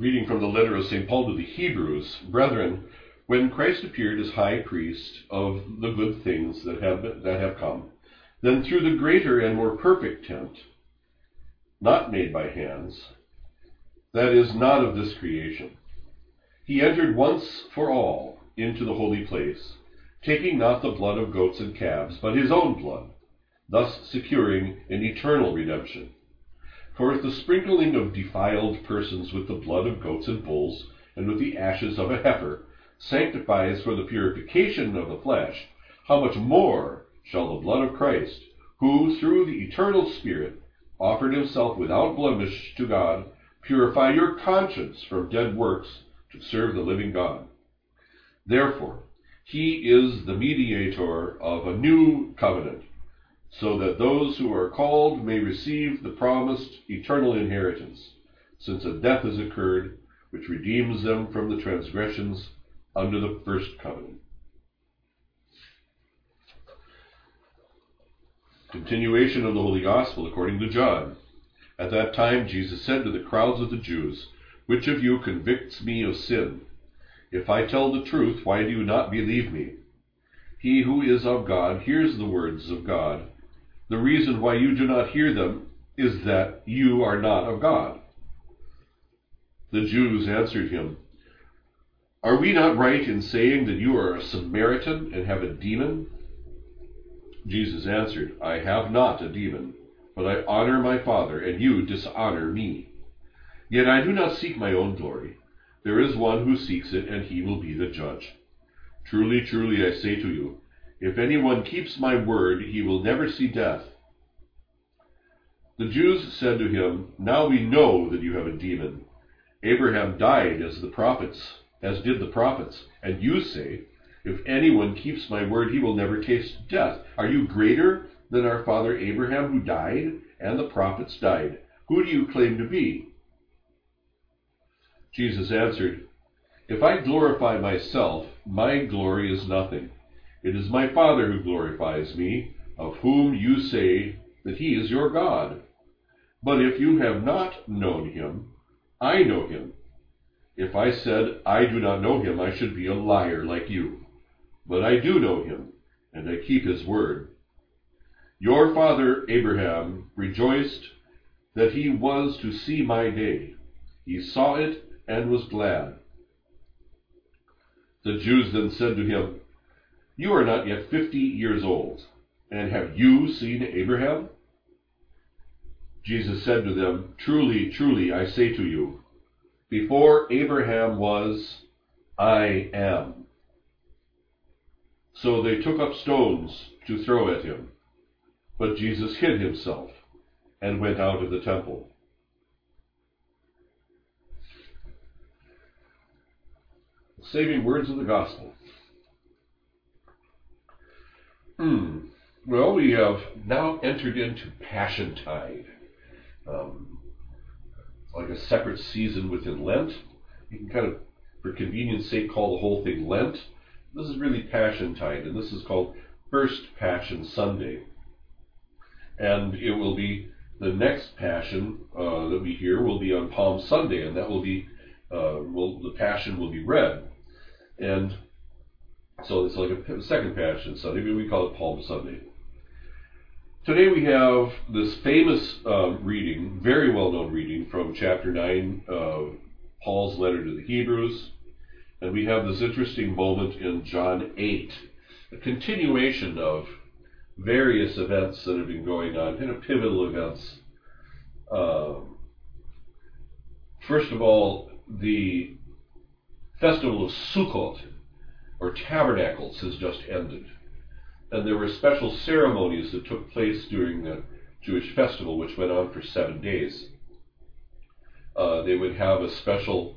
Reading from the letter of St. Paul to the Hebrews, Brethren, when Christ appeared as high priest of the good things that have, been, that have come, then through the greater and more perfect tent, not made by hands, that is not of this creation, he entered once for all into the holy place, taking not the blood of goats and calves, but his own blood, thus securing an eternal redemption. For if the sprinkling of defiled persons with the blood of goats and bulls, and with the ashes of a heifer, sanctifies for the purification of the flesh, how much more shall the blood of Christ, who through the eternal Spirit offered himself without blemish to God, purify your conscience from dead works to serve the living God? Therefore, he is the mediator of a new covenant so that those who are called may receive the promised eternal inheritance, since a death has occurred which redeems them from the transgressions under the first covenant. Continuation of the Holy Gospel according to John. At that time Jesus said to the crowds of the Jews, Which of you convicts me of sin? If I tell the truth, why do you not believe me? He who is of God hears the words of God. The reason why you do not hear them is that you are not of God. The Jews answered him, Are we not right in saying that you are a Samaritan and have a demon? Jesus answered, I have not a demon, but I honor my Father, and you dishonor me. Yet I do not seek my own glory. There is one who seeks it, and he will be the judge. Truly, truly, I say to you, if anyone keeps my word, he will never see death. The Jews said to him, Now we know that you have a demon. Abraham died as the prophets, as did the prophets, and you say, If anyone keeps my word, he will never taste death. Are you greater than our father Abraham, who died, and the prophets died? Who do you claim to be? Jesus answered, If I glorify myself, my glory is nothing. It is my Father who glorifies me, of whom you say that he is your God. But if you have not known him, I know him. If I said I do not know him, I should be a liar like you. But I do know him, and I keep his word. Your father Abraham rejoiced that he was to see my day. He saw it and was glad. The Jews then said to him, You are not yet fifty years old, and have you seen Abraham? Jesus said to them, Truly, truly, I say to you, before Abraham was, I am. So they took up stones to throw at him. But Jesus hid himself and went out of the temple. Saving words of the gospel. Hmm. Well, we have now entered into Passion Tide. Um, like a separate season within Lent. You can kind of, for convenience sake, call the whole thing Lent. This is really Passion Tide, and this is called First Passion Sunday. And it will be the next Passion uh, that we hear will be on Palm Sunday, and that will be uh, will the Passion will be read. And so it's like a second Passion Sunday, but we call it Palm Sunday. Today we have this famous uh, reading, very well known reading from chapter 9 of Paul's letter to the Hebrews. And we have this interesting moment in John 8, a continuation of various events that have been going on, kind of pivotal events. Um, first of all, the festival of Sukkot, or Tabernacles, has just ended and there were special ceremonies that took place during the Jewish festival, which went on for seven days. Uh, they would have a special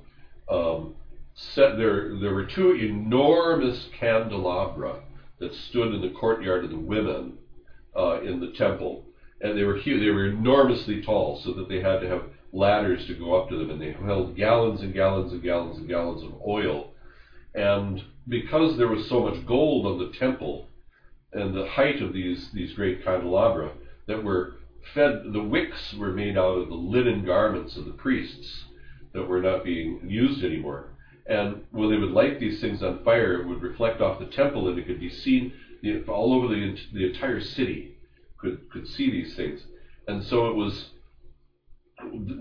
um, set. There, there were two enormous candelabra that stood in the courtyard of the women uh, in the temple, and they were huge. They were enormously tall, so that they had to have ladders to go up to them, and they held gallons and gallons and gallons and gallons of oil. And because there was so much gold on the temple, and the height of these these great candelabra that were fed. The wicks were made out of the linen garments of the priests, that were not being used anymore. And when they would light these things on fire, it would reflect off the temple, and it could be seen all over the, the entire city. Could could see these things, and so it was.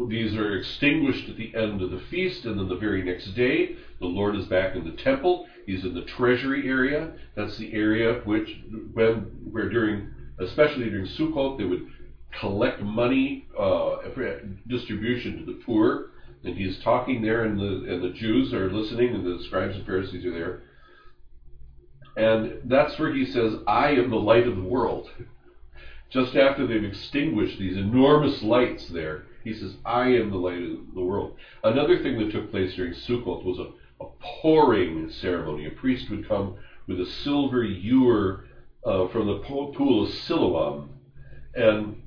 These are extinguished at the end of the feast, and then the very next day, the Lord is back in the temple. He's in the treasury area. That's the area which, when where during, especially during Sukkot, they would collect money uh, for distribution to the poor and he's talking there, and the and the Jews are listening, and the scribes and Pharisees are there. And that's where he says, "I am the light of the world." Just after they've extinguished these enormous lights there, he says, "I am the light of the world." Another thing that took place during Sukkot was a, a pouring ceremony. A priest would come with a silver ewer uh, from the pool of Siloam, and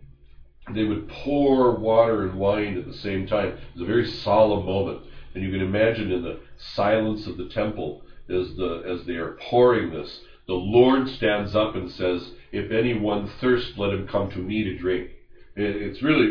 they would pour water and wine at the same time. It was a very solemn moment. And you can imagine in the silence of the temple as the as they are pouring this, the Lord stands up and says, If anyone thirst, let him come to me to drink. It's really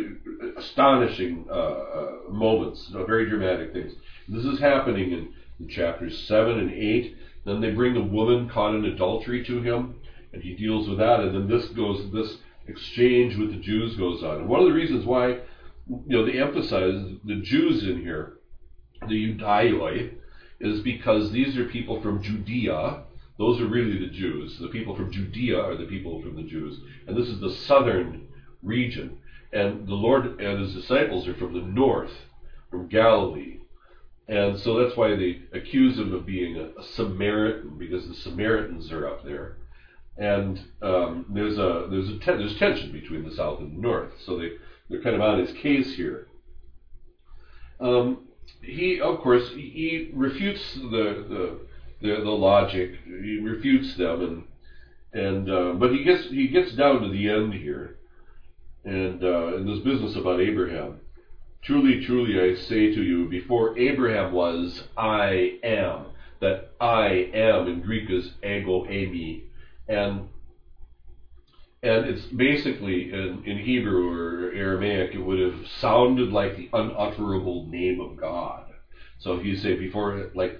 astonishing uh, uh, moments, you know, very dramatic things. This is happening in, in chapters 7 and 8. Then they bring the woman caught in adultery to him, and he deals with that. And then this goes, this exchange with the Jews goes on. And one of the reasons why, you know, they emphasize the Jews in here, the Judaioi, is because these are people from Judea. Those are really the Jews. The people from Judea are the people from the Jews. And this is the southern region. And the Lord and his disciples are from the north, from Galilee. And so that's why they accuse him of being a, a Samaritan, because the Samaritans are up there and um, there's a there's a there's tension between the South and the North, so they they're kind of on his case here. Um, he of course he, he refutes the, the, the the logic, he refutes them, and and uh, but he gets he gets down to the end here, and uh, in this business about Abraham. Truly, truly, I say to you, before Abraham was, I am. That I am in Greek is ego eimi and and it's basically in, in Hebrew or Aramaic, it would have sounded like the unutterable name of God. So if you say before, like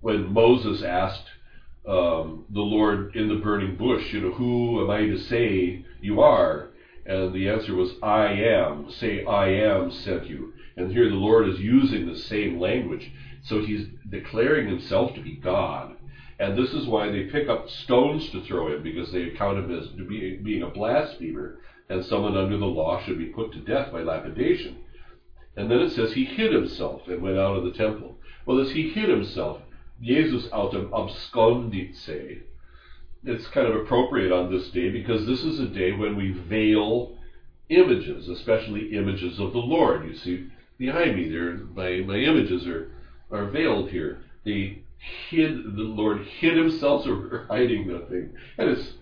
when Moses asked um, the Lord in the burning bush, you know, who am I to say you are? And the answer was, I am. Say, I am sent you. And here the Lord is using the same language. So he's declaring himself to be God. And this is why they pick up stones to throw him, because they account him as being a blasphemer, and someone under the law should be put to death by lapidation. And then it says he hid himself and went out of the temple. Well, as he hid himself, Jesus autem absconditse. It's kind of appropriate on this day because this is a day when we veil images, especially images of the Lord. You see behind me there, my, my images are, are veiled here. The hid the Lord hid himself, so we're hiding nothing. And it's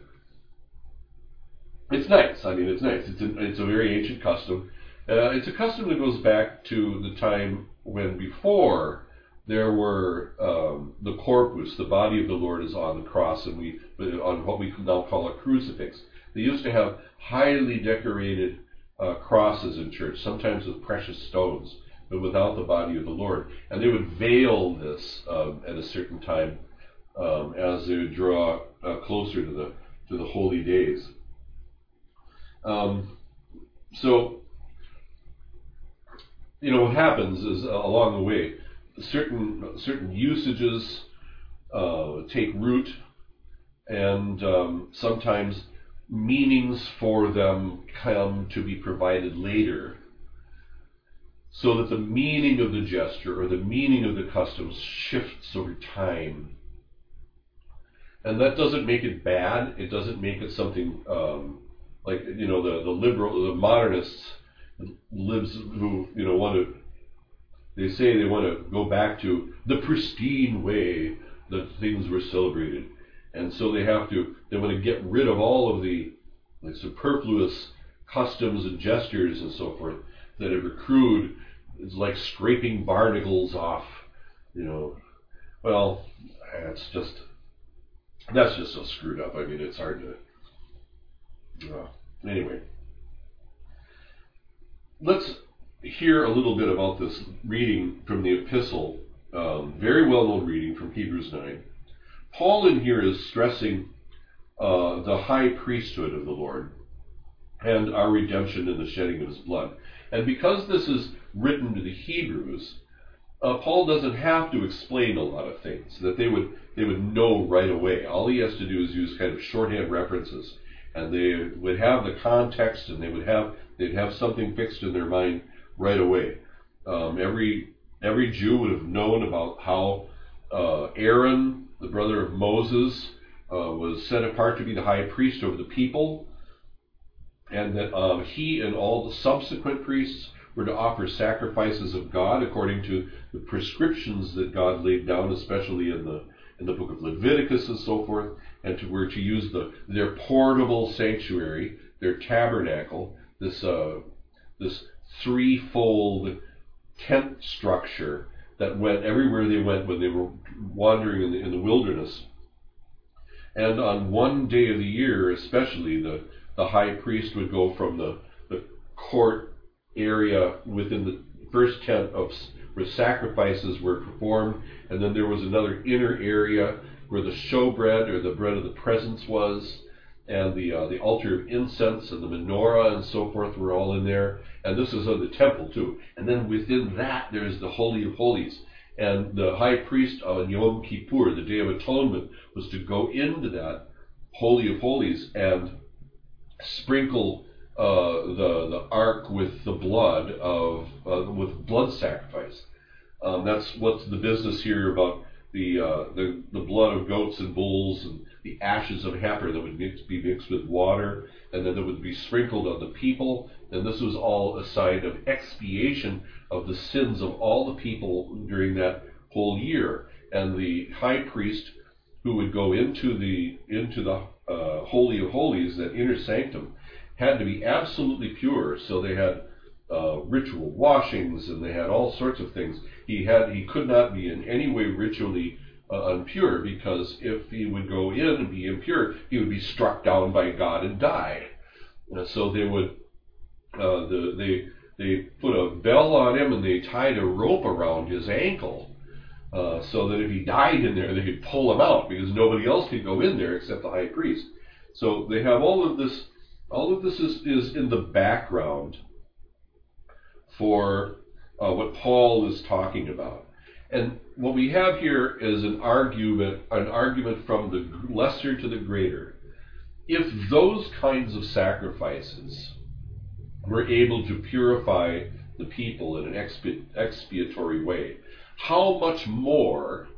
it's nice. I mean, it's nice. It's a, it's a very ancient custom. Uh, it's a custom that goes back to the time when before there were um, the corpus, the body of the Lord is on the cross, and we on what we now call a crucifix. They used to have highly decorated uh, crosses in church, sometimes with precious stones but without the body of the Lord. And they would veil this um, at a certain time um, as they would draw uh, closer to the to the holy days. Um, so, you know, what happens is uh, along the way, certain certain usages uh, take root, and um, sometimes meanings for them come to be provided later so that the meaning of the gesture or the meaning of the customs shifts over time. And that doesn't make it bad. It doesn't make it something um, like you know the the liberal, the modernists lives who you know want to. They say they want to go back to the pristine way that things were celebrated, and so they have to. They want to get rid of all of the superfluous customs and gestures and so forth that have accrued It's like scraping barnacles off, you know. Well, it's just that's just so screwed up. I mean, it's hard to. Uh, anyway, let's hear a little bit about this reading from the epistle, um, very well known reading from Hebrews 9. Paul in here is stressing uh, the high priesthood of the Lord and our redemption in the shedding of his blood. And because this is written to the Hebrews, uh, Paul doesn't have to explain a lot of things that they would they would know right away. All he has to do is use kind of shorthand references, and they would have the context, and they would have they'd have something fixed in their mind right away. Um, every every Jew would have known about how uh, Aaron, the brother of Moses, uh, was set apart to be the high priest over the people, and that um, he and all the subsequent priests were to offer sacrifices of God according to the prescriptions that God laid down, especially in the in the book of Leviticus and so forth, and to were to use the their portable sanctuary, their tabernacle, this uh, this threefold tent structure that went everywhere they went when they were wandering in the, in the wilderness. And on one day of the year, especially, the, the high priest would go from the, the court area within the first tent of where sacrifices were performed, and then there was another inner area where the showbread or the bread of the presence was, and the uh, the altar of incense and the menorah and so forth were all in there. And this is in the temple too. And then within that there's the holy of holies. And the high priest on Yom Kippur, the Day of Atonement, was to go into that holy of holies and sprinkle uh, the the ark with the blood of uh, with blood sacrifice. Um, that's what's the business here about the, uh, the the blood of goats and bulls and the ashes of heifer that would mix, be mixed with water and then that would be sprinkled on the people. And this was all a sign of expiation of the sins of all the people during that whole year. And the high priest who would go into the into the uh, holy of holies, that inner sanctum, had to be absolutely pure. So they had uh, ritual washings and they had all sorts of things. He had he could not be in any way ritually uh, impure because if he would go in and be impure, he would be struck down by God and die. Uh, so they would uh, the, they they put a bell on him and they tied a rope around his ankle. Uh, so that if he died in there, they could pull him out because nobody else could go in there except the high priest. So they have all of this all of this is, is in the background for uh, what Paul is talking about. And what we have here is an argument, an argument from the lesser to the greater. If those kinds of sacrifices were able to purify the people in an expi- expiatory way, how much more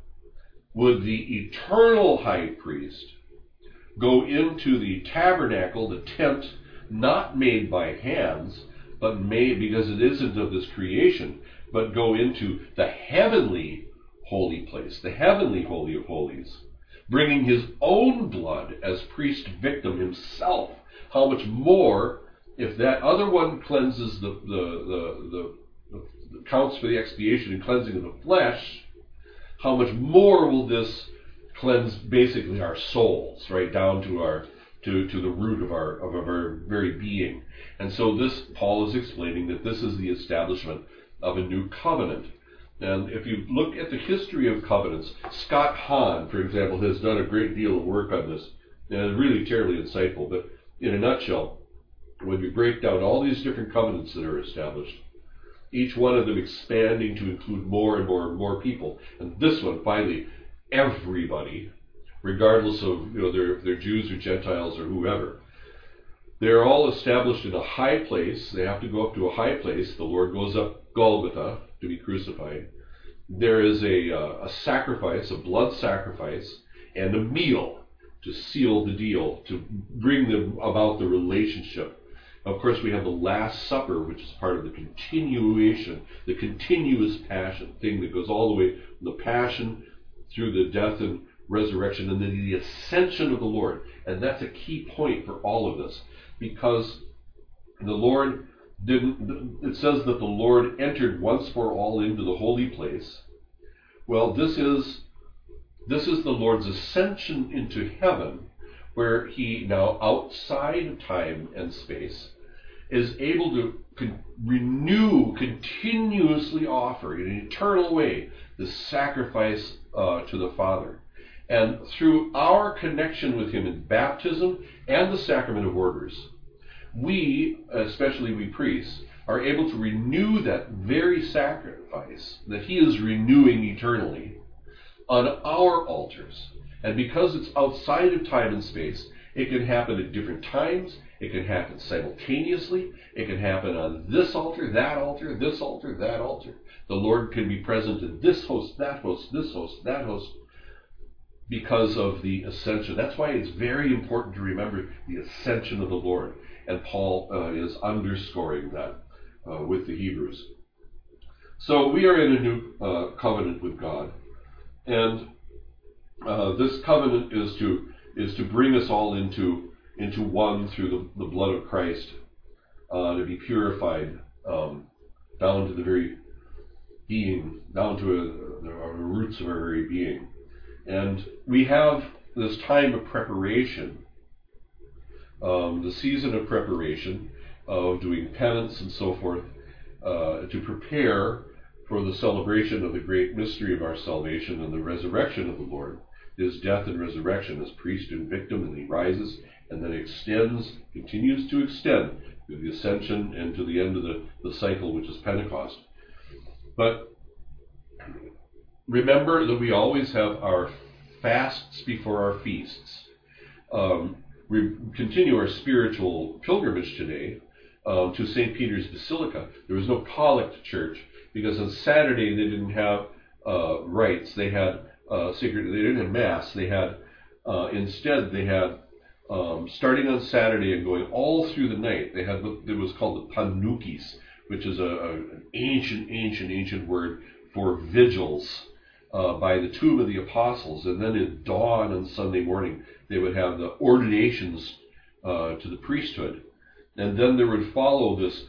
would the eternal high priest go into the tabernacle, the tent, not made by hands, but may, because it isn't of this creation, but go into the heavenly holy place, the heavenly holy of holies, bringing his own blood as priest victim himself. How much more if that other one cleanses the the the, the, counts for the expiation and cleansing of the flesh, how much more will this cleanse basically our souls, right down to our to, to the root of our of our very being. And so this Paul is explaining that this is the establishment of a new covenant. And if you look at the history of covenants, Scott Hahn, for example, has done a great deal of work on this, and it's really terribly insightful. But in a nutshell, when you break down all these different covenants that are established, each one of them expanding to include more and more and more people, and this one finally everybody, regardless of you know they're, they're Jews or Gentiles or whoever. They're all established in a high place. They have to go up to a high place. The Lord goes up Golgotha to be crucified. There is a, uh, a sacrifice, a blood sacrifice, and a meal to seal the deal, to bring them about the relationship. Of course, we have the Last Supper, which is part of the continuation, the continuous passion thing that goes all the way from the passion through the death and resurrection and then the ascension of the Lord. And that's a key point for all of this because the Lord didn't, it says that the Lord entered once for all into the holy place. Well, this is, this is the Lord's ascension into heaven where he now outside of time and space is able to con- renew, continuously offer in an eternal way the sacrifice uh, to the Father. And through our connection with Him in baptism and the sacrament of orders, we, especially we priests, are able to renew that very sacrifice that He is renewing eternally on our altars. And because it's outside of time and space, it can happen at different times. It can happen simultaneously. It can happen on this altar, that altar, this altar, that altar. The Lord can be present in this host, that host, this host, that host, because of the ascension. That's why it's very important to remember the ascension of the Lord. And Paul uh, is underscoring that uh, with the Hebrews. So we are in a new uh, covenant with God. And uh, this covenant is to is to bring us all into into one through the, the blood of Christ, uh, to be purified um, down to the very being, down to a, the, the roots of our very being. And we have this time of preparation, um, the season of preparation, of doing penance and so forth, uh, to prepare for the celebration of the great mystery of our salvation and the resurrection of the Lord, his death and resurrection as priest and victim, and he rises and then extends, continues to extend to the ascension and to the end of the, the cycle, which is Pentecost. But remember that we always have our fasts before our feasts. Um, we continue our spiritual pilgrimage today um, to St. Peter's Basilica. There was no collect church because on Saturday they didn't have uh, rites. They had uh, sacred. They didn't have mass. They had uh, instead they had um, starting on Saturday and going all through the night. They had what was called the pannychis, which is a, a, an ancient, ancient, ancient word for vigils. Uh, by the tomb of the apostles, and then at dawn on Sunday morning, they would have the ordinations uh, to the priesthood, and then there would follow this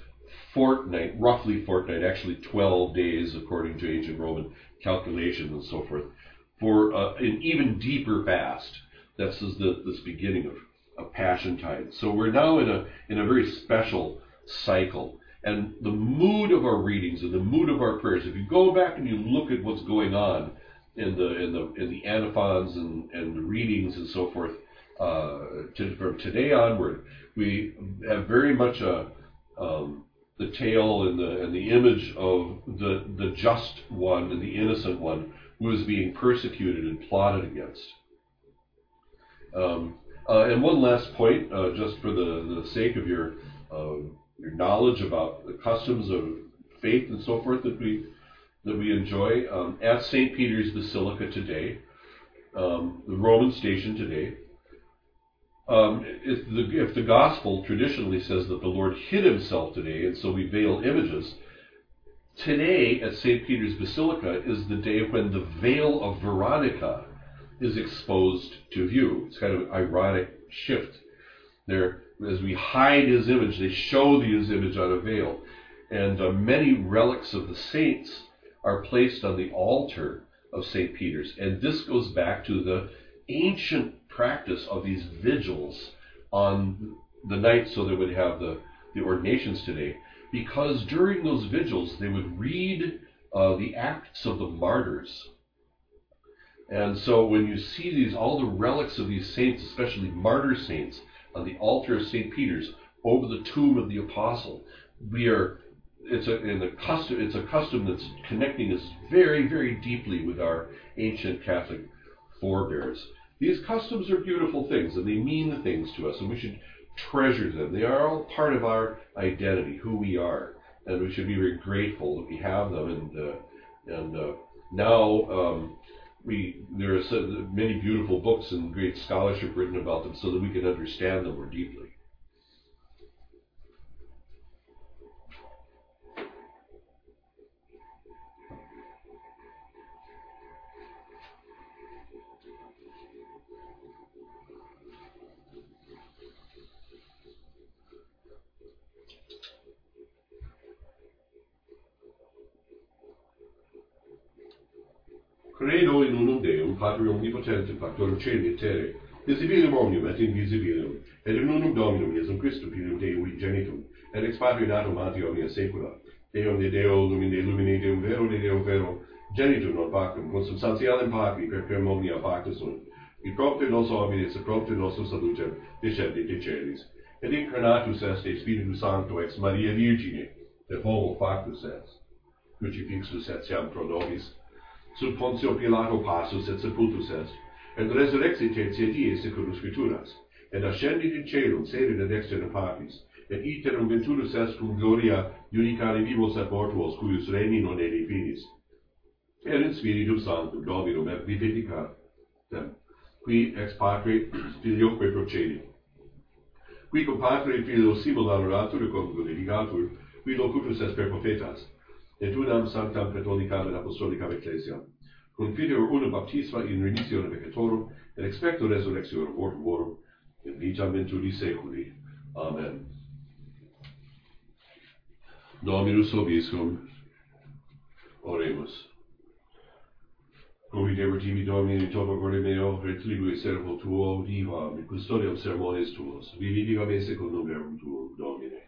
fortnight, roughly fortnight, actually 12 days according to ancient Roman calculations and so forth, for uh, an even deeper fast. This is the this beginning of, of Passion Tide. So we're now in a in a very special cycle. And the mood of our readings and the mood of our prayers, if you go back and you look at what's going on in the in the in the antiphons and, and the readings and so forth, uh, to, from today onward, we have very much a um, the tale and the and the image of the the just one and the innocent one who is being persecuted and plotted against. Um, uh, and one last point, uh, just for the, the sake of your uh, your knowledge about the customs of faith and so forth that we that we enjoy um, at St. Peter's Basilica today, um, the Roman station today. Um, if, the, if the gospel traditionally says that the Lord hid himself today, and so we veil images, today at St. Peter's Basilica is the day when the veil of Veronica is exposed to view. It's kind of an ironic shift. There, as we hide his image, they show his image on a veil. And uh, many relics of the saints are placed on the altar of St. Peter's. And this goes back to the ancient practice of these vigils on the night so they would have the, the ordinations today. Because during those vigils, they would read uh, the acts of the martyrs. And so when you see these, all the relics of these saints, especially martyr saints, on the altar of St. Peter's over the tomb of the apostle, we are it's a, in a custom it's a custom that's connecting us very very deeply with our ancient Catholic forebears. These customs are beautiful things and they mean things to us, and we should treasure them. They are all part of our identity, who we are, and we should be very grateful that we have them. And uh, and uh, now um, we there are so many beautiful books and great scholarship written about them, so that we can understand them more deeply. creò in unum Deum, Patrum omnipotentem, Factorum celi et terre, visibilem omnium et invisibilem, et in unum Dominum Iesum Christum, Filium Dei genitum, et ex patri natum ante omnia saecula, Deum de Deo lumine lumine Deum vero de Deo vero, genitum non pactum, consubstantialem pacti, per per omnia pactus sunt, et propter nos homines et propter nostrum salutem descendit de celis, et incarnatus est de Spiritus Sancto ex Maria Virgine, et homo factus est, crucifixus etiam pro nobis, sub Pontio Pilato passus et sepultus est, et resurrexite tiedie secundus scripturas, et ascendit in celum sedit ad externe partis, et iterum venturus est cum gloria judicare vivos et mortuos, cuius regni non edi finis. Et in Spiritum Sanctum Dominum et vivifica dem, qui ex patre filioque procedi. Qui cum patre filio simul adoratur cum glorificatur, qui locutus est per profetas, et unam sanctam catholicam et apostolicam ecclesiam, cum filior unum baptisma in remissione peccatorum, et expecto resurrectio mortum vorum, et vitam venturi seculi. Amen. Dominus obiscum. Oremus. Cum idem tibi Domini topo corde meo, retribui servo tuo, divam, custodiam sermones tuos, vivi viva me secundum numerum tuum, Domine.